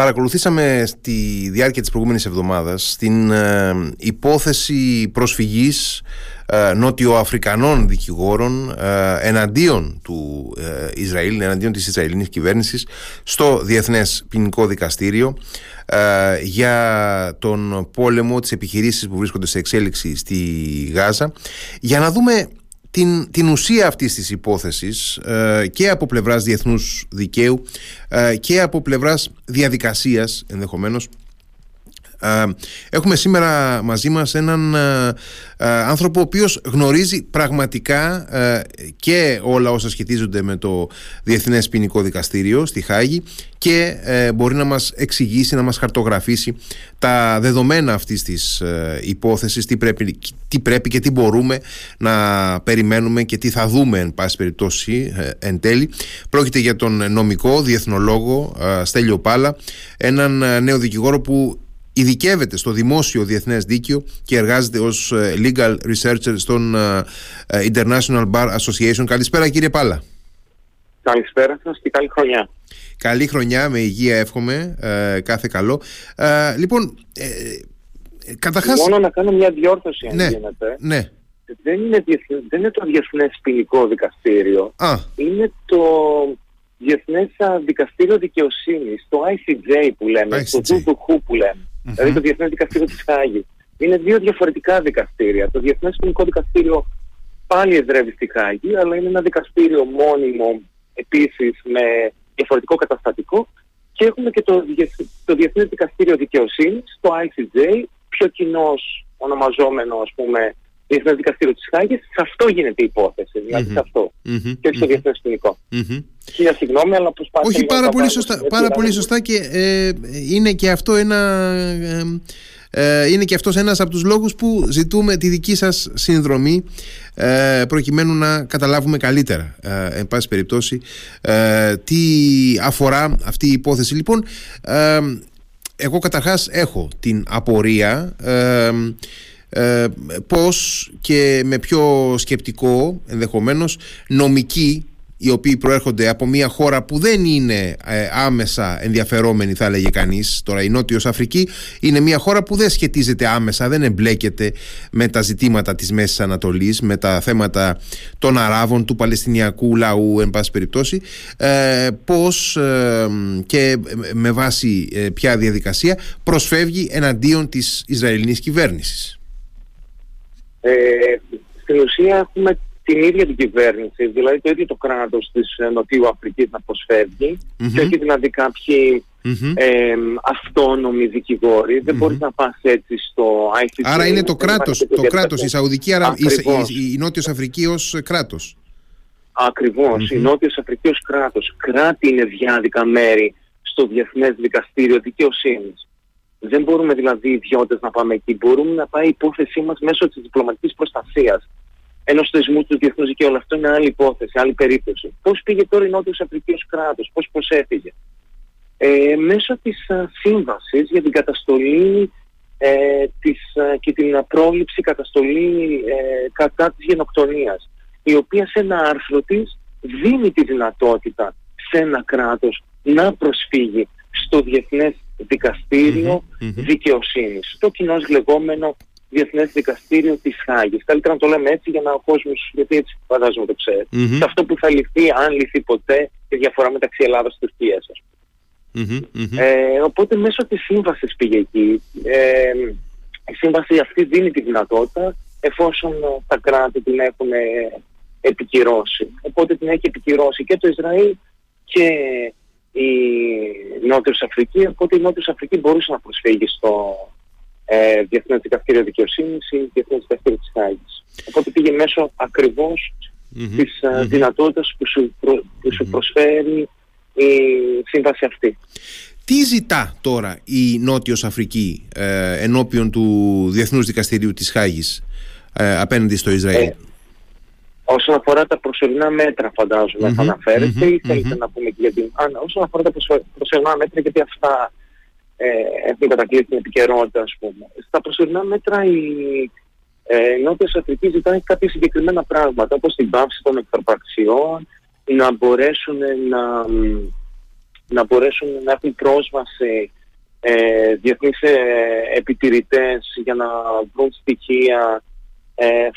Παρακολουθήσαμε στη διάρκεια της προηγούμενης εβδομάδας την ε, υπόθεση προσφυγής ε, νότιο-αφρικανών δικηγόρων ε, εναντίον του ε, Ισραήλ, εναντίον της Ισραηλινής κυβέρνησης στο Διεθνές Ποινικό Δικαστήριο για τον πόλεμο, τις επιχειρήσεις που βρίσκονται σε εξέλιξη στη Γάζα. Για να δούμε την, την ουσία αυτής της υπόθεσης ε, και από πλευράς διεθνούς δικαίου ε, και από πλευράς διαδικασίας ενδεχομένως Έχουμε σήμερα μαζί μας έναν άνθρωπο ο οποίος γνωρίζει πραγματικά και όλα όσα σχετίζονται με το Διεθνές Ποινικό Δικαστήριο στη Χάγη και ε, μπορεί να μας εξηγήσει, να μας χαρτογραφήσει τα δεδομένα αυτής της ε, υπόθεσης, τι πρέπει, τι πρέπει και τι μπορούμε να περιμένουμε και τι θα δούμε εν πάση περιπτώσει ε, εν τέλει. Πρόκειται για τον νομικό διεθνολόγο Στέλιο Πάλα, έναν νέο δικηγόρο που ειδικεύεται στο δημόσιο διεθνές δίκαιο και εργάζεται ως ε, legal researcher στον ε, ε, International Bar Association. Καλησπέρα κύριε Πάλα. Καλησπέρα σας και καλή χρονιά. Καλή χρονιά, με υγεία εύχομαι, κάθε καλό. λοιπόν, ε, καταρχάς... Μόνο να κάνω μια διόρθωση αν ναι, γίνεται. Ναι. Δεν είναι, δεν είναι το Διεθνές Ποινικό Δικαστήριο. Α. Είναι το Διεθνές Δικαστήριο Δικαιοσύνης, το ICJ που λέμε, ICJ. το Δουδουχού που λέμε δηλαδή το Διεθνές Δικαστήριο της Χάγης. Είναι δύο διαφορετικά δικαστήρια. Το Διεθνές Ποινικό Δικαστήριο πάλι εδρεύει στη Χάγη, αλλά είναι ένα δικαστήριο μόνιμο επίσης με διαφορετικό καταστατικό και έχουμε και το, το Διεθνές Δικαστήριο Δικαιοσύνης, το ICJ, πιο κοινός ονομαζόμενο ας πούμε Διεθνές Δικαστήριο της Χάγης, σε αυτό γίνεται η υπόθεση, δηλαδή σε αυτό, και όχι στο Διεθνές Ποινικό. Χίλια συγγνώμη, αλλά προσπάθησα... Όχι, πάρα, πολύ σωστά, πάρα πολύ σωστά και ε, είναι και αυτό ένα... Ε, ε, είναι και αυτός ένας από τους λόγους που ζητούμε τη δική σας συνδρομή ε, προκειμένου να καταλάβουμε καλύτερα. Ε, εν πάση περιπτώσει ε, τι αφορά αυτή η υπόθεση. Λοιπόν εγώ καταρχάς έχω την απορία ε, πώς και με πιο σκεπτικό ενδεχομένως νομικοί οι οποίοι προέρχονται από μια χώρα που δεν είναι ε, άμεσα ενδιαφερόμενη θα έλεγε κανείς τώρα η Νότιος Αφρική είναι μια χώρα που δεν σχετίζεται άμεσα δεν εμπλέκεται με τα ζητήματα της Μέσης Ανατολής με τα θέματα των Αράβων του Παλαιστινιακού λαού εν πάση περιπτώσει. Ε, πως ε, και με βάση ποια διαδικασία προσφεύγει εναντίον της Ισραηλινής κυβέρνησης ε, στην ουσία έχουμε την ίδια την κυβέρνηση, δηλαδή το ίδιο το κράτος της ε, Νοτιού Αφρικής να προσφεύγει mm-hmm. και όχι δηλαδή κάποιοι mm-hmm. ε, αυτόνομοι δικηγόροι. Δεν μπορείς να πας έτσι στο ICC. Άρα είναι το κράτος, το, κράτος η Σαουδική Αρα... η, η, η, Νότιος Αφρική ως κράτος. Ακριβώς, η Νότιος Αφρική ως κράτος. Κράτη είναι διάδικα μέρη στο Διεθνές Δικαστήριο Δικαιοσύνης. Δεν μπορούμε δηλαδή οι ιδιώτες να πάμε εκεί. Μπορούμε να πάει η υπόθεσή μας μέσω της διπλωματικής προστασίας ενός θεσμού του διεθνούς δικαίου. Αλλά αυτό είναι άλλη υπόθεση, άλλη περίπτωση. Πώς πήγε τώρα η Νότιος Αφρικής ω κράτος, πώς προσέφυγε. Ε, μέσω της σύμβασης για την καταστολή ε, της, και την πρόληψη καταστολή ε, κατά της γενοκτονίας η οποία σε ένα άρθρο της δίνει τη δυνατότητα σε ένα κράτος να προσφύγει στο Διεθνές δικαστηριο δικαιοσύνης, το κοινώ λεγόμενο Διεθνές Δικαστήριο της Χάγης. Καλύτερα να το λέμε έτσι για να ο κόσμος, γιατί έτσι φαντάζομαι το ξέρει. Mm-hmm. Και αυτό που θα λυθεί, αν λυθεί ποτέ, η διαφορά μεταξύ Ελλάδας και Τουρκίας, ας πούμε. Ε, οπότε μέσω της σύμβασης πήγε εκεί. Ε, η σύμβαση αυτή δίνει τη δυνατότητα εφόσον τα κράτη την έχουν επικυρώσει. Οπότε την έχει επικυρώσει και το Ισραήλ και η Νότιος Αφρική, οπότε η Νότιος Αφρική μπορούσε να προσφύγει στο ε, Διεθνές Δικαστήριο Δικαιοσύνης ή Διεθνές Δικαστήριο της Χάγης. Οπότε πήγε μέσω ακριβώς mm-hmm. της mm-hmm. δυνατότητας που σου, που σου προσφέρει η σύμβαση αυτή. Τι ζητά τώρα η Νότιος Αφρική ε, ενώπιον του Διεθνούς Δικαστηρίου της Χάγης ε, απέναντι στο Ισραήλ; Ε, Όσον αφορά τα προσωρινά μέτρα, φαντάζομαι, mm-hmm, θα αναφέρεστε mm-hmm, ή θέλετε mm-hmm. να πούμε και για την. Α, όσον αφορά τα προσωρινά μέτρα, γιατί αυτά ε, έχουν κατακλείσει την επικαιρότητα, ας πούμε. Στα προσωρινά μέτρα η ε, Νότια Αφρική ζητάει κάποια συγκεκριμένα πράγματα, όπως την πάυση των εχθροπραξιών, να μπορέσουν να να μπορέσουν να έχουν πρόσβαση ε, διεθνείς ε, επιτηρητές για να βρουν στοιχεία ε,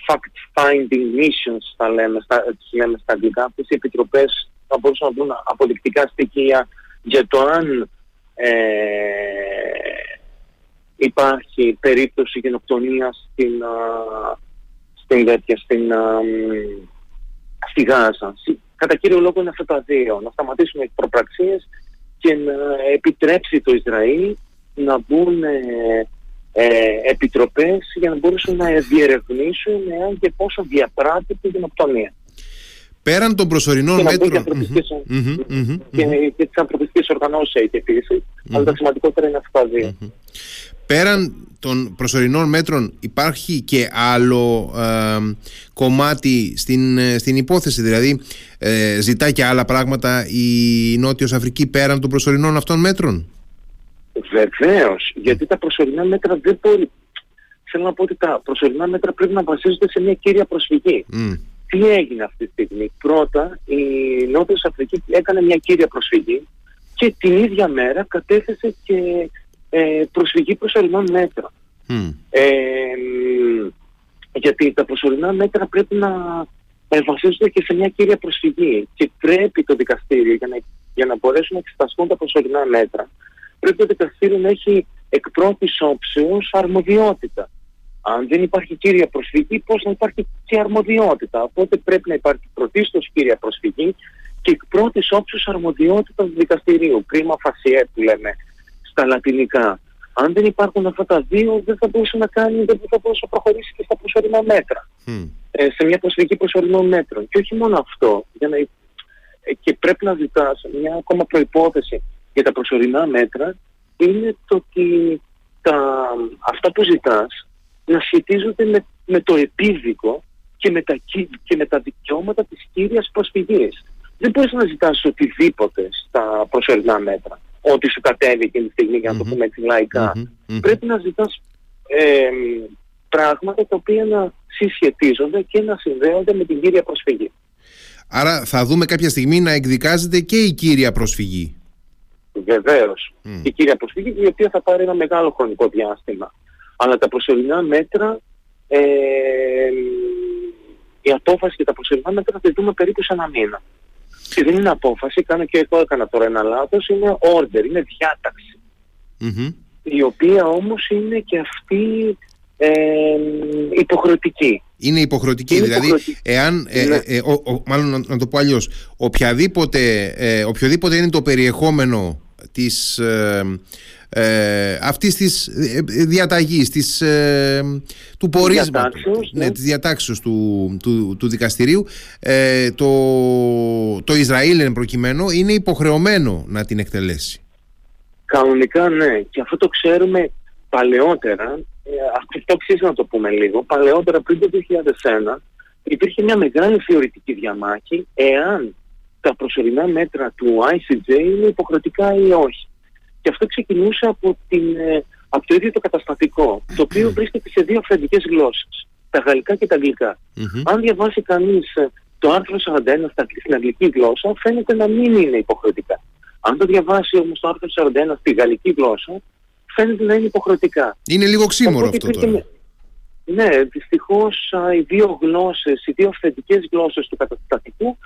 fact-finding missions θα λέμε, στα, λέμε στα αγγλικά. Αυτές οι επιτροπές θα μπορούσαν να βρουν αποδεικτικά στοιχεία για το αν ε, υπάρχει περίπτωση γενοκτονίας στην, στην, τέτοια, στην, στη Γάζα. Κατά κύριο λόγο είναι αυτά τα δύο. Να σταματήσουν οι προπραξίες και να επιτρέψει το Ισραήλ να μπουν ε, ε, επιτροπές για να μπορούσαν να διερευνήσουν εάν και πόσο διαπράττει την γενοκτονία. Πέραν των προσωρινών και μέτρων. Και, και τις ανθρωπιστικές οργανώσεις έχει επίσης, αλλά τα σημαντικότερα είναι αυτά τα δύο. Πέραν των προσωρινών μέτρων υπάρχει και άλλο ε, κομμάτι στην, ε, στην υπόθεση δηλαδή ε, ζητά και άλλα πράγματα η Νότιος Αφρική πέραν των προσωρινών αυτών μέτρων; Βεβαίως, γιατί τα προσωρινά μέτρα δεν μπορεί θέλω να πω ότι τα προσωρινά μέτρα πρέπει να βασίζονται σε μια κύρια προσφυγή. Τι έγινε αυτή τη στιγμή; Πρώτα η Νότιος Αφρική έκανε μια κύρια προσφυγή και την ίδια μέρα κατέθεσε και ε, προσφυγή προσωρινών μέτρων. Ε, γιατί τα προσωρινά μέτρα πρέπει να βασίζονται και σε μια κύρια προσφυγή και πρέπει το δικαστήριο για να, για να μπορέσουν να εξεταστούν τα προσωρινά μέτρα πρέπει το δικαστήριο να έχει εκ πρώτης όψεως αρμοδιότητα. Αν δεν υπάρχει κύρια προσφυγή, πώς να υπάρχει και αρμοδιότητα. Οπότε πρέπει να υπάρχει πρωτίστως κύρια προσφυγή και εκ πρώτης όψεως αρμοδιότητα του δικαστηρίου. Κρίμα φασιέ που λέμε στα λατινικά. Αν δεν υπάρχουν αυτά τα δύο, δεν θα μπορούσε να κάνει, δεν θα μπορούσε να προχωρήσει και στα προσωρινά μέτρα. Ε, σε μια προσφυγή προσωρινών μέτρων. Και όχι μόνο αυτό, για να, ε, και πρέπει να ζητάς μια ακόμα προϋπόθεση για τα προσωρινά μέτρα είναι το ότι τα, αυτά που ζητάς να σχετίζονται με, με το επίδικο και με, τα, και με τα δικαιώματα της κύριας προσφυγής. Δεν μπορείς να ζητάς οτιδήποτε στα προσωρινά μέτρα ό,τι σου κατέβει εκείνη τη στιγμή, για να το πούμε έτσι Πρέπει να ζητάς ε, πράγματα τα οποία να συσχετίζονται και να συνδέονται με την κύρια προσφυγή. Άρα θα δούμε κάποια στιγμή να εκδικάζεται και η κύρια προσφυγή. Βεβαίως. Η κύρια προσφυγή, η οποία θα πάρει ένα μεγάλο χρονικό διάστημα. Αλλά τα προσωρινά μέτρα, ε, η απόφαση για τα προσωρινά μέτρα θα τη δούμε περίπου σε ένα μήνα. Και δεν είναι απόφαση, κάνω και εγώ έκανα τώρα ένα λάθος, είναι order, είναι διαταξη Η οποία όμως είναι και αυτή ε, υποχρεωτική. Είναι υποχρεωτική, δηλαδή εάν, ε, ναι. ε, μάλλον να, το πω αλλιώς, οποιαδήποτε, ε, οποιοδήποτε είναι το περιεχόμενο της, ε, αυτής της διαταγής, της, του πορίσματος, ναι, ναι. της διατάξεως του, του, του δικαστηρίου, το, το Ισραήλ εν προκειμένου είναι υποχρεωμένο να την εκτελέσει. Κανονικά ναι, και αυτό το ξέρουμε παλαιότερα ε, αυτό αξίζει να το πούμε λίγο. Παλαιότερα, πριν το 2001, υπήρχε μια μεγάλη θεωρητική διαμάχη εάν τα προσωρινά μέτρα του ICJ είναι υποχρεωτικά ή όχι. Και αυτό ξεκινούσε από, την, ε, από το ίδιο το καταστατικό, το οποίο βρίσκεται σε δύο αυθεντικές γλώσσες, τα γαλλικά και τα αγγλικα Αν διαβάσει κανείς ε, το άρθρο 41 στην αγγλική γλώσσα, φαίνεται να μην είναι υποχρεωτικά. Αν το διαβάσει όμως το άρθρο 41 στη γαλλική γλώσσα, φαίνεται να είναι υποχρεωτικά. Είναι λίγο ξύμορο αυτό τώρα. Ναι, δυστυχώς οι δύο γλώσσες, οι δύο αυθεντικέ γλώσσες του καταστατικού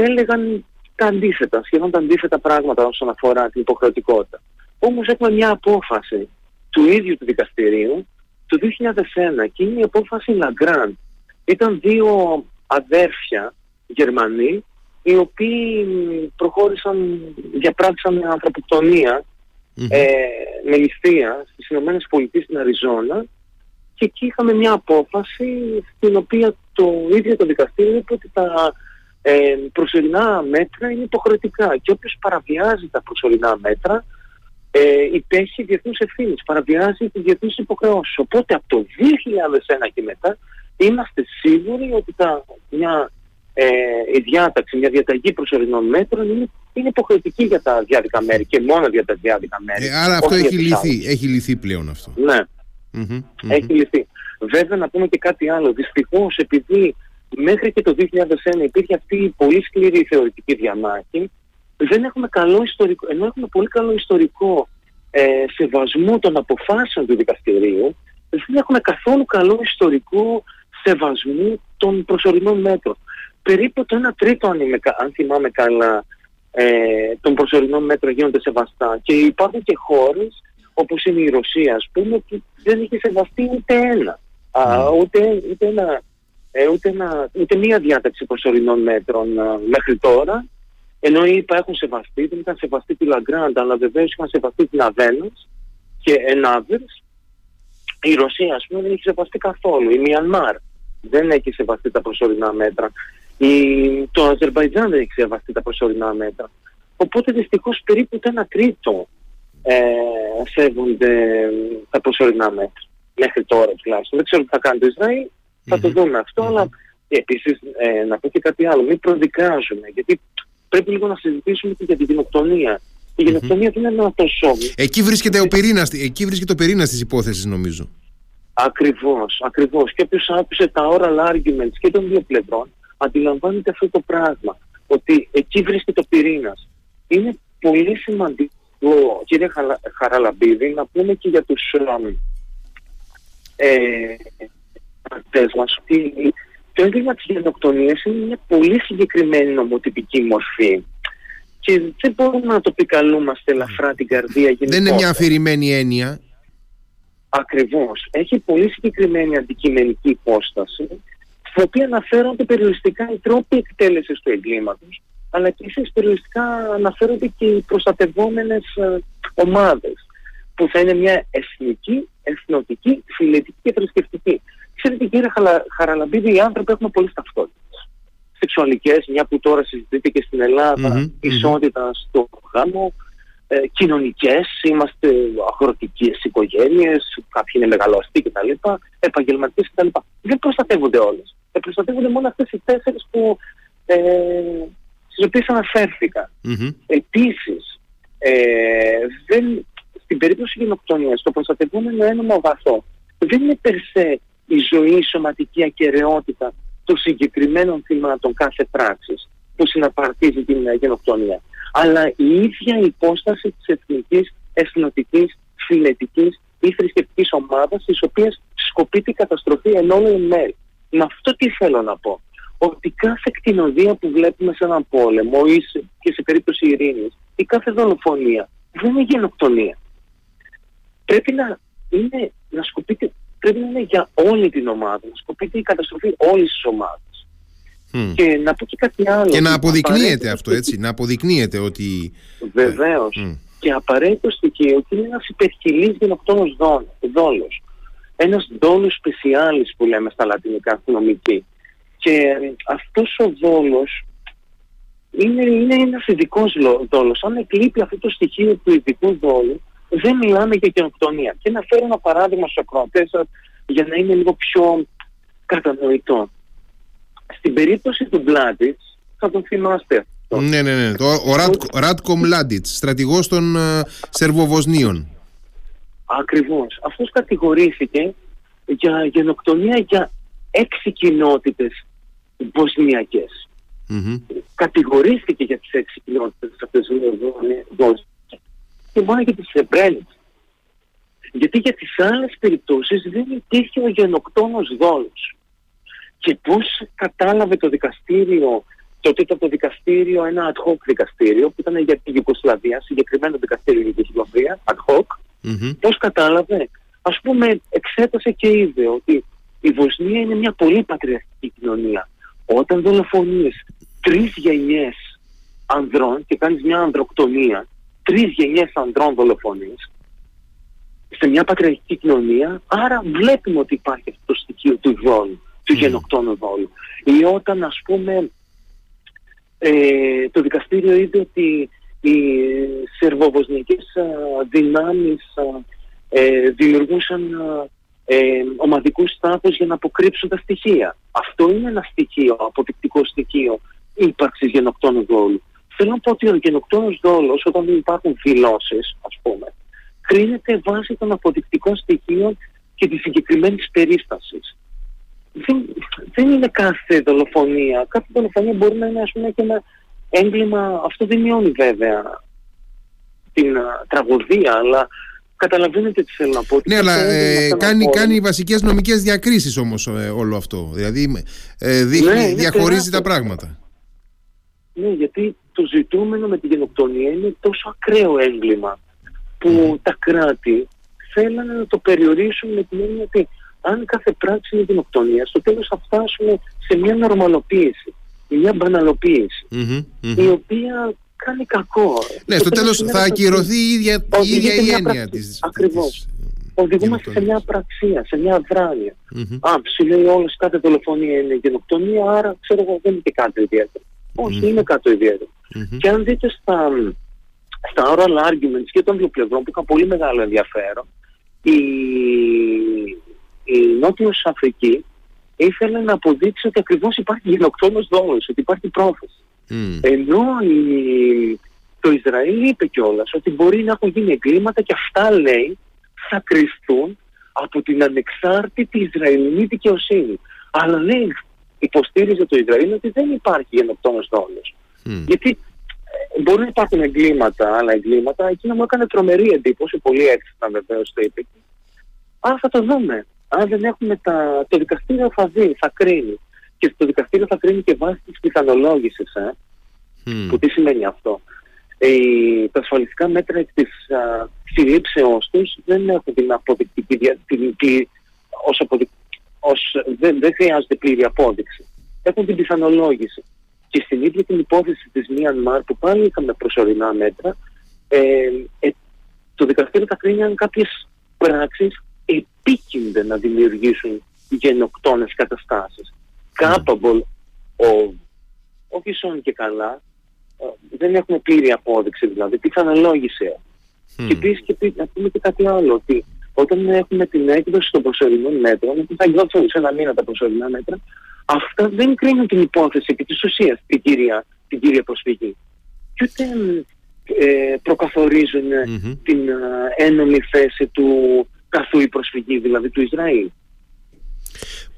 έλεγαν τα αντίθετα, σχεδόν τα αντίθετα πράγματα όσον αφορά την υποχρεωτικότητα. Όμως έχουμε μια απόφαση του ίδιου του δικαστηρίου του 2001 και είναι η απόφαση Lagrand. Ήταν δύο αδέρφια Γερμανοί οι οποίοι προχώρησαν, διαπράξαν ανθρωποκτονία ε, με ληστεία στις Ηνωμένες Πολιτείες στην Αριζόνα και εκεί είχαμε μια απόφαση στην οποία το ίδιο το δικαστήριο είπε ότι τα ε, προσωρινά μέτρα είναι υποχρεωτικά και όποιος παραβιάζει τα προσωρινά μέτρα ε, υπέχει διεθνούς ευθύνης, παραβιάζει τις διεθνείς υποχρεώσεις. Οπότε από το 2001 και μετά είμαστε σίγουροι ότι τα, μια ε, η διάταξη, μια διαταγή προσωρινών μέτρων είναι, είναι υποχρεωτική για τα διάδικα μέρη και μόνο για τα διάδικα μέρη. Ε, άρα αυτό έχει λυθεί, έχει λυθεί πλέον αυτό. Ναι, έχει λυθεί. Βέβαια να πούμε και κάτι άλλο. Δυστυχώς επειδή μέχρι και το 2001 υπήρχε αυτή η πολύ σκληρή θεωρητική διαμάχη, δεν έχουμε καλό ιστορικό, ενώ έχουμε πολύ καλό ιστορικό ε, σεβασμού των αποφάσεων του δικαστηρίου, δεν έχουμε καθόλου καλό ιστορικό σεβασμού των προσωρινών μέτρων. Περίπου το 1 τρίτο, αν, είμαι, αν θυμάμαι καλά, ε, των προσωρινών μέτρων γίνονται σεβαστά. Και υπάρχουν και χώρες όπως είναι η Ρωσία, ας πούμε, που δεν είχε σεβαστεί ούτε ένα. Α, ναι. ούτε, ούτε, ένα, ε, ούτε, ένα, ούτε μία διάταξη προσωρινών μέτρων α, μέχρι τώρα. Ενώ οι ΙΠΑ έχουν σεβαστεί, δεν είχαν σεβαστεί τη Λαγκράντα, αλλά βεβαίως είχαν σεβαστεί την Αβένας και Ενάβερς. Η Ρωσία, ας πούμε, δεν έχει σεβαστεί καθόλου. Η Μιανμάρ δεν έχει σεβαστεί τα προσωρινά μέτρα. Η, το Αζερβαϊτζάν δεν έχει σεβαστεί τα προσωρινά μέτρα. Οπότε δυστυχώς περίπου το ένα τρίτο ε, σέβονται τα προσωρινά μέτρα. Μέχρι τώρα τουλάχιστον. Δεν ξέρω τι θα κάνει το Ισραήλ, θα το δούμε αυτό, αλλά επίσης ε, να πω και κάτι άλλο. Μην προδικάζουμε, γιατί πρέπει λίγο να συζητήσουμε και για την γενοκτονία. Η γενοκτονία δεν είναι ένα τόσο. Εκεί βρίσκεται ο πυρήνας, εκεί βρίσκεται ο πυρήνας της υπόθεσης νομίζω. Ακριβώς, ακριβώς. Και όποιος άκουσε τα oral arguments και των δύο πλευρών, αντιλαμβάνεται αυτό το πράγμα. Ότι εκεί βρίσκεται ο πυρήνας. Είναι πολύ σημαντικό κύριε Χαραλαμπίδη, να πούμε και για τους ε, μας ότι το έγκλημα της γενοκτονίας είναι μια πολύ συγκεκριμένη νομοτυπική μορφή και δεν μπορούμε να το επικαλούμαστε ελαφρά την καρδία γενικότερα. Δεν είναι μια αφηρημένη έννοια. Ακριβώς. Έχει πολύ συγκεκριμένη αντικειμενική υπόσταση στην οποία αναφέρονται περιοριστικά οι τρόποι εκτέλεσης του εγκλήματος αλλά επίσης περιοριστικά αναφέρονται και οι προστατευόμενες ε, ομάδες που θα είναι μια εθνική, εθνοτική, φιλετική και θρησκευτική. Ξέρετε κύριε Χαραλαμπίδη, οι άνθρωποι έχουμε πολλές ταυτότητες. Σεξουαλικές, μια που τώρα συζητείται και στην Ελλάδα, ισότητα στο γάμο, ε, κοινωνικές, είμαστε αγροτικές οικογένειες, κάποιοι είναι μεγαλοαστοί κτλ, επαγγελματικές κτλ. Δεν προστατεύονται όλες. Ε, προστατεύονται μόνο αυτές οι τέσσερις που ε, στις οποίες αναφέρθηκα. Mm-hmm. Επίσης, ε, δεν, στην περίπτωση γενοκτονίας, το προστατευόμενο ένωμα αγαθό δεν είναι περσέ η ζωή, η σωματική ακαιρεότητα των συγκεκριμένων θυμάτων κάθε πράξης που συναπαρτίζει την γενοκτονία. Αλλά η ίδια υπόσταση της εθνικής, εθνοτικής, φιλετικής ή θρησκευτικής ομάδας στις οποίες σκοπείται η καταστροφή εν όλο μέρη. Με αυτό τι θέλω να πω ότι κάθε κτηνοδία που βλέπουμε σε έναν πόλεμο ή και σε περίπτωση ειρήνης ή κάθε δολοφονία δεν είναι γενοκτονία. Πρέπει να είναι, να σκοπείτε, πρέπει να είναι για όλη την ομάδα, να σκοπείτε η καταστροφή όλης της ομάδας. Και να πω και κάτι άλλο. Και να αποδεικνύεται αυτό, έτσι, να αποδεικνύεται ότι... Βεβαίως. Mm. Και απαραίτητο στοιχείο ότι είναι ένας υπερχιλής γενοκτόνος δόλος. Ένας δόλος σπεσιάλης που λέμε στα λατινικά αστυνομική. Και αυτός ο δόλος είναι, είναι ένας ειδικός δόλος. Αν εκλείπει αυτό το στοιχείο του ειδικού δόλου, δεν μιλάμε για γενοκτονία. Και να φέρω ένα παράδειγμα στους ακροατές για να είναι λίγο πιο κατανοητό. Στην περίπτωση του Μπλάντιτς, θα τον θυμάστε αυτό. Ναι, ναι, ναι. Το, ο Ράτκο Μλάντιτς, στρατηγός των uh, Σερβοβοσνίων. Ακριβώς. Αυτός κατηγορήθηκε για γενοκτονία για έξι κοινότητες βοσνιακές. Mm-hmm. Κατηγορήθηκε για τις έξι κοινότητες αυτές τις Βοσνιακές και μόνο για τις Σεμπρένες. Γιατί για τις άλλες περιπτώσεις δεν υπήρχε ο γενοκτόνος δόλος. Και πώς κατάλαβε το δικαστήριο, τότε ήταν το δικαστήριο ένα ad hoc δικαστήριο που ήταν για την Ιουγκοσλαβία, συγκεκριμένο δικαστήριο για την Ιουγκοσλαβία, ad hoc, mm-hmm. πώς κατάλαβε. Ας πούμε εξέτασε και είδε ότι η Βοσνία είναι μια πολύ πατριαρχική κοινωνία. Όταν δολοφονείς τρεις γενιές ανδρών και κάνεις μια ανδροκτονία, τρεις γενιές ανδρών δολοφονείς, σε μια πατριαρχική κοινωνία, άρα βλέπουμε ότι υπάρχει αυτό το στοιχείο του δόλου, του mm. γενοκτόνου δόλου. Ή όταν ας πούμε ε, το δικαστήριο είδε ότι οι σερβοβοσνιακές δυνάμεις ε, δημιουργούσαν ε, ομαδικούς στάθους για να αποκρύψουν τα στοιχεία. Αυτό είναι ένα στοιχείο, αποδεικτικό στοιχείο ύπαρξης γενοκτόνου δόλου. Θέλω να πω ότι ο γενοκτόνος δόλος όταν δεν υπάρχουν δηλώσεις, ας πούμε, κρίνεται βάσει των αποδεικτικών στοιχείων και της συγκεκριμένης περίστασης. Δεν, δεν είναι κάθε δολοφονία. Κάθε δολοφονία μπορεί να είναι ας πούμε και ένα έγκλημα, αυτό δεν μειώνει βέβαια την τραγωδία, αλλά καταλαβαίνετε τι θέλω να πω. Ναι, αλλά ε, κάνει, κάνει βασικές νομικές διακρίσεις όμως ε, όλο αυτό. Δηλαδή ε, δείχνει, ναι, διαχωρίζει τα πράγματα. Ναι, γιατί το ζητούμενο με τη γενοκτονία είναι τόσο ακραίο έγκλημα που τα κράτη θέλανε να το περιορίσουν με την έννοια ότι αν κάθε πράξη είναι γενοκτονία, στο τέλος θα φτάσουμε σε μια νορμαλοποίηση, μια μπαναλοποίηση, η οποία κάνει κακό. Ναι, στο τέλος θα ακυρωθεί η ίδια, η, ίδια η έννοια της. Ακριβώς. Οδηγούμαστε σε μια πραξία, σε μια αδράνεια. Mm-hmm. Α, σου λέει όλες κάθε δολοφονία είναι γενοκτονία, άρα ξέρω εγώ δεν είναι και κάτι ιδιαίτερο. Όχι, είναι κάτι ιδιαίτερο. Και αν δείτε στα, στα oral arguments και των δύο πλευρών που είχαν πολύ μεγάλο ενδιαφέρον, η, η Νότιος Αφρική ήθελε να αποδείξει ότι ακριβώς υπάρχει γενοκτόνος δόλος, ότι υπάρχει πρόθεση. Mm. Ενώ η, το Ισραήλ είπε κιόλας ότι μπορεί να έχουν γίνει εγκλήματα και αυτά λέει θα κρυφθούν από την ανεξάρτητη Ισραηλινή δικαιοσύνη. Αλλά λέει, υποστήριζε το Ισραήλ ότι δεν υπάρχει γενοκτόνος δόλος. Mm. Γιατί ε, μπορεί να υπάρχουν εγκλήματα, άλλα εγκλήματα. Εκείνο μου έκανε τρομερή εντύπωση, πολύ έξυπνα βεβαίως το είπε. Α, θα το δούμε. Αν δεν έχουμε τα... Το δικαστήριο θα δει, θα κρίνει. Και το δικαστήριο θα κρίνει και βάσει της πιθανολόγησης. Ε. Mm. Που τι σημαίνει αυτό. Ε, τα ασφαλιστικά μέτρα της συλλήψεώ τους δεν έχουν την αποδεικτική την, την, ως αποδικ, ως, δεν, δεν χρειάζεται πλήρη απόδειξη. Έχουν την πιθανολόγηση. Και στην ίδια την υπόθεση της Μιανμάρ που πάλι είχαμε προσωρινά μέτρα, ε, ε, το δικαστήριο θα κρίνει αν κάποιες πράξεις επίκυνται να δημιουργήσουν γενοκτόνες καταστάσεις. Capable of, όχι σόν και καλά, ε, δεν έχουμε πλήρη απόδειξη δηλαδή, πιθανολόγησε. Mm. Και επίσης και να πούμε και κάτι άλλο, ότι όταν έχουμε την έκδοση των προσωρινών μέτρων, θα εκδοθούν σε ένα μήνα τα προσωρινά μέτρα, αυτά δεν κρίνουν την υπόθεση επί της ουσίας την κύρια, την κύρια προσφυγή. Και ούτε ε, προκαθορίζουν mm-hmm. την ε, ένομη θέση του καθού η προσφυγή, δηλαδή του Ισραήλ.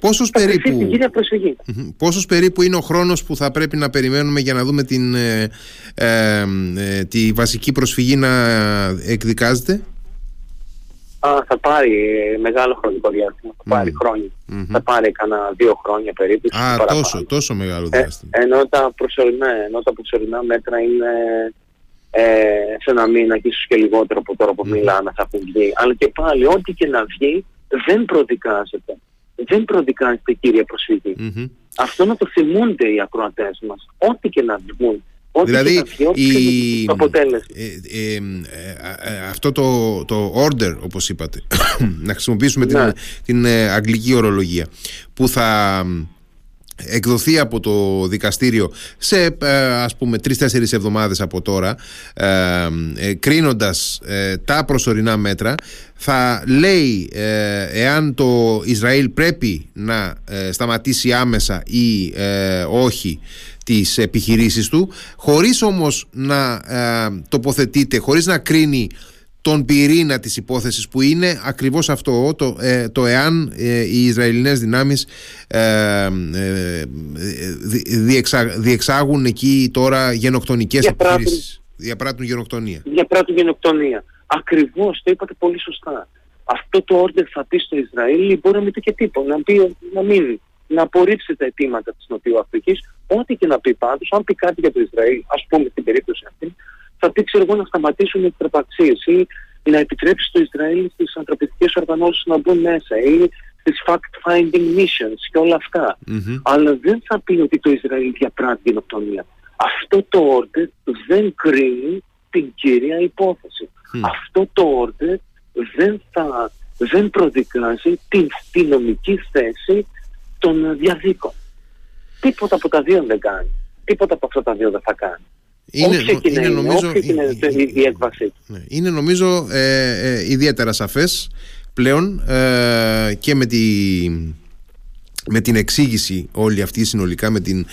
Πόσος περίπου, πόσος περίπου είναι ο χρόνος που θα πρέπει να περιμένουμε για να δούμε την, ε, ε, ε τη βασική προσφυγή να εκδικάζεται; Α, θα πάρει μεγάλο χρονικό διάστημα. Θα πάρει χρόνια. Θα πάρει κανένα δύο χρόνια περίπου. Α, τόσο, τόσο μεγάλο ε, διάστημα. Ε, ενώ, τα προσωρινά, ενώ τα προσωρινά μέτρα είναι ε, σε ένα μήνα και ίσως και λιγότερο από τώρα που mm. μιλάμε θα έχουν βγει. Αλλά και πάλι, ό,τι και να βγει, δεν προδικάζεται. Δεν προδικάζεται κύρια προσφυγή. Αυτό να το θυμούνται οι ακροατές μας. Ό,τι και να βγουν δηλαδή η, το αποτέλεσμα. Ε, ε, ε, αυτό το, το order όπως είπατε να χρησιμοποιήσουμε την, ναι. την αγγλική ορολογία που θα εκδοθεί από το δικαστήριο σε ας πούμε τρεις-τέσσερις εβδομάδες από τώρα ε, κρίνοντας τα προσωρινά μέτρα θα λέει εάν το Ισραήλ πρέπει να σταματήσει άμεσα ή όχι τις επιχειρήσεις του χωρίς όμως να ε, τοποθετείται, χωρίς να κρίνει τον πυρήνα της υπόθεσης που είναι ακριβώς αυτό το, ε, το εάν ε, οι Ισραηλινές δυνάμεις ε, διεξάγουν εκεί τώρα γενοκτονικές διαπράττουν, επιχειρήσεις. Διαπράττουν γενοκτονία. Διαπράττουν γενοκτονία. Ακριβώς το είπατε πολύ σωστά. Αυτό το order θα πει στο Ισραήλ μπορεί να μην πει και τίποτα να, πει, να μην να απορρίψει τα αιτήματα της Νοτιοαφρικής, ό,τι και να πει πάντως, αν πει κάτι για το Ισραήλ, ας πούμε στην περίπτωση αυτή, θα πει ξέρω εγώ να σταματήσουν οι εκτρεπαξίες ή να επιτρέψει στο Ισραήλ στις ανθρωπιστικές οργανώσεις να μπουν μέσα ή στις fact-finding missions και όλα Αλλά δεν θα πει ότι το Ισραήλ διαπράττει γενοκτονία. Αυτό το order δεν κρίνει την κύρια υπόθεση. Αυτό το order δεν, θα, δεν προδικάζει την νομική θέση των διαδίκων. Τίποτα από τα δύο δεν κάνει. Τίποτα από αυτά τα δύο δεν θα κάνει. Είναι, είναι, είναι, νομίζω, είναι, η έκβαση. Ναι, είναι νομίζω ε, ε, ιδιαίτερα σαφές πλέον ε, και με τη με την εξήγηση όλη αυτή συνολικά με την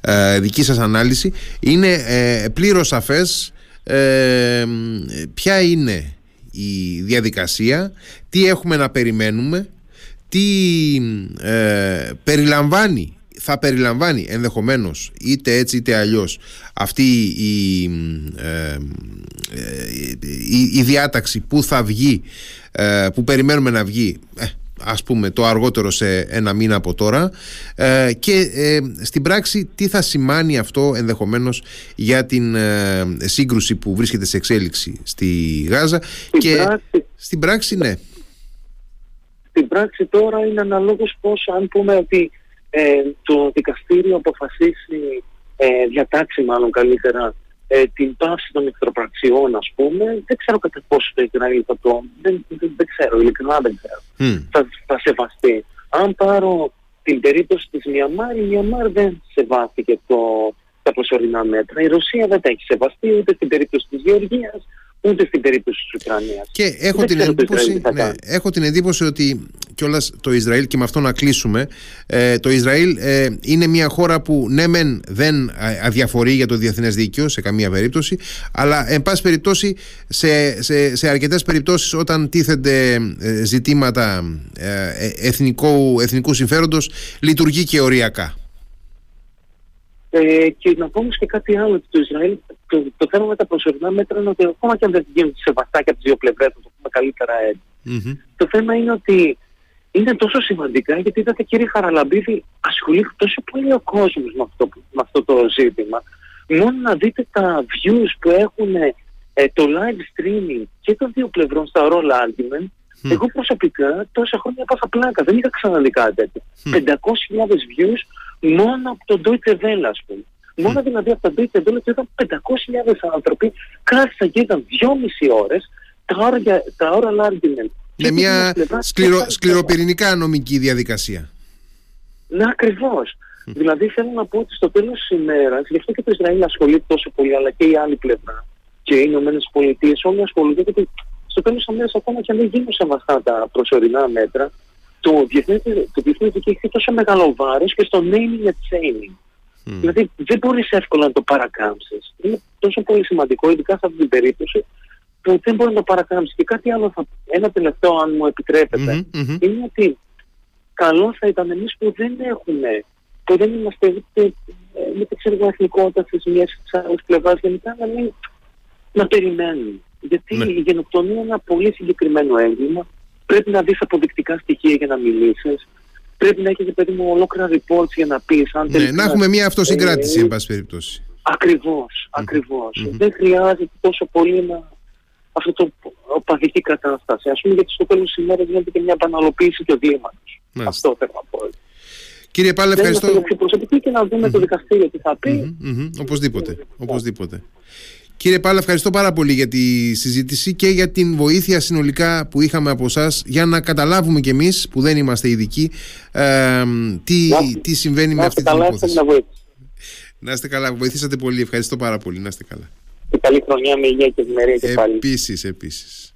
ε, δική σας ανάλυση είναι ε, πλήρως σαφές ε, ποια είναι η διαδικασία τι έχουμε να περιμένουμε τι ε, περιλαμβάνει θα περιλαμβάνει ενδεχομένως είτε έτσι είτε αλλιώς αυτή η, ε, η, διάταξη που θα βγει που περιμένουμε να βγει ας πούμε το αργότερο σε ένα μήνα από τώρα και στην πράξη τι θα σημάνει αυτό ενδεχομένως για την σύγκρουση που βρίσκεται σε εξέλιξη στη Γάζα και στην πράξη ναι στην πράξη τώρα είναι αναλόγως πώς αν πούμε ότι ε, το δικαστήριο αποφασίσει, ε, διατάξει μάλλον καλύτερα, ε, την πάυση των εχθροπραξιών ας πούμε, δεν ξέρω κατά πόσο το Ισραήλ θα το, δεν, δεν, δεν ξέρω, ειλικρινά δεν ξέρω, mm. θα, θα σεβαστεί. Αν πάρω την περίπτωση της Μιαμάρ, η Μιαμάρ δεν σεβάστηκε το, τα προσωρινά μέτρα. Η Ρωσία δεν τα έχει σεβαστεί ούτε στην περίπτωση της Γεωργίας, ούτε στην περίπτωση της Ουκρανίας. Και έχω την, εντύπωση, ναι, έχω την εντύπωση ότι κιόλας το Ισραήλ και με αυτό να κλείσουμε ε, το Ισραήλ ε, είναι μια χώρα που ναι μεν δεν αδιαφορεί για το διεθνές δίκαιο σε καμία περίπτωση αλλά εν πάση περιπτώσει σε, σε, σε αρκετές περιπτώσεις όταν τίθενται ε, ζητήματα ε, εθνικού, εθνικού συμφέροντος λειτουργεί και οριακά. Ε, και να πω όμως και κάτι άλλο ότι το Ισραήλ, το, το θέμα με τα προσωρινά μέτρα είναι ότι ακόμα και αν δεν γίνουν σεβαστά και από τις δύο πλευρές, να το πούμε καλύτερα Το θέμα είναι ότι είναι τόσο σημαντικά γιατί είδατε κύριε Χαραλαμπίδη ασχολείται τόσο πολύ ο κόσμος με αυτό, με αυτό το ζήτημα. Μόνο να δείτε τα views που έχουν ε, το live streaming και των δύο πλευρών στα oral argument εγώ προσωπικά τόσα χρόνια πάσα πλάκα. Δεν είχα ξαναδεί κάτι τέτοιο. 500.000 views μόνο από τον Deutsche Welle, ας πούμε. Μόνο δηλαδή από τον Deutsche Welle ήταν 500.000 άνθρωποι κάθισαν και ήταν 2,5 ώρες τα ώρα, τα ώρα argument. Με μια σκληρο, σκληροπυρηνικά νομική διαδικασία. Ναι, ακριβώς. Δηλαδή θέλω να πω ότι στο τέλος της ημέρας, γι' αυτό και το Ισραήλ ασχολείται τόσο πολύ, αλλά και η άλλη πλευρά, και οι Ηνωμένες Πολιτείες, όλοι ασχολούνται, γιατί στο τέλος της ημέρας ακόμα και αν δεν γίνουν σεβαστά τα προσωρινά μέτρα, το διεθνές, το διεθνές δικαίωμα έχει τόσο μεγάλο βάρος και στο naming and shaming. Mm. Δηλαδή δεν μπορείς εύκολα να το παρακάμψεις. Είναι τόσο πολύ σημαντικό, ειδικά σε αυτή την περίπτωση, που δεν μπορεί να το παρακάμψεις. Και κάτι άλλο, θα, ένα τελευταίο αν μου επιτρέπετε, mm-hmm, είναι ότι καλό θα ήταν εμείς που δεν έχουμε, που δεν είμαστε ούτε με την ξέρω εθνικότητας της μιας της άλλης πλευράς, γενικά να μην να περιμένουμε. Γιατί ναι. η γενοκτονία είναι ένα πολύ συγκεκριμένο έγκλημα. Πρέπει να δεις αποδεικτικά στοιχεία για να μιλήσεις. Πρέπει να έχεις παιδί μου ολόκληρα reports για να πεις. Αν ναι, να έχουμε μια αυτοσυγκράτηση, ε, εν πάση περιπτώσει. Ακριβώς, ακριβώς. Δεν χρειάζεται τόσο πολύ να αυτό το παθητική κατάσταση. Ας πούμε γιατί στο τέλος της ημέρας γίνεται και μια επαναλοποίηση του εγκλήματος. Αυτό θέλω να πω. Κύριε Πάλε, ευχαριστώ. Να πιο προσωπική και να δούμε mm-hmm. το δικαστήριο τι θα πει. Mm-hmm. Οπωσδήποτε. Οπωσδήποτε. Κύριε Πάλα, ευχαριστώ πάρα πολύ για τη συζήτηση και για την βοήθεια συνολικά που είχαμε από εσάς για να καταλάβουμε κι εμείς που δεν είμαστε ειδικοί ε, τι, τι συμβαίνει με αυτή την υπόθεση. Να είστε καλά, βοηθήσατε πολύ. Ευχαριστώ πάρα πολύ. Να είστε καλά. Και καλή χρονιά με υγεία και ευημερία και πάλι. Επίσης, επίσης.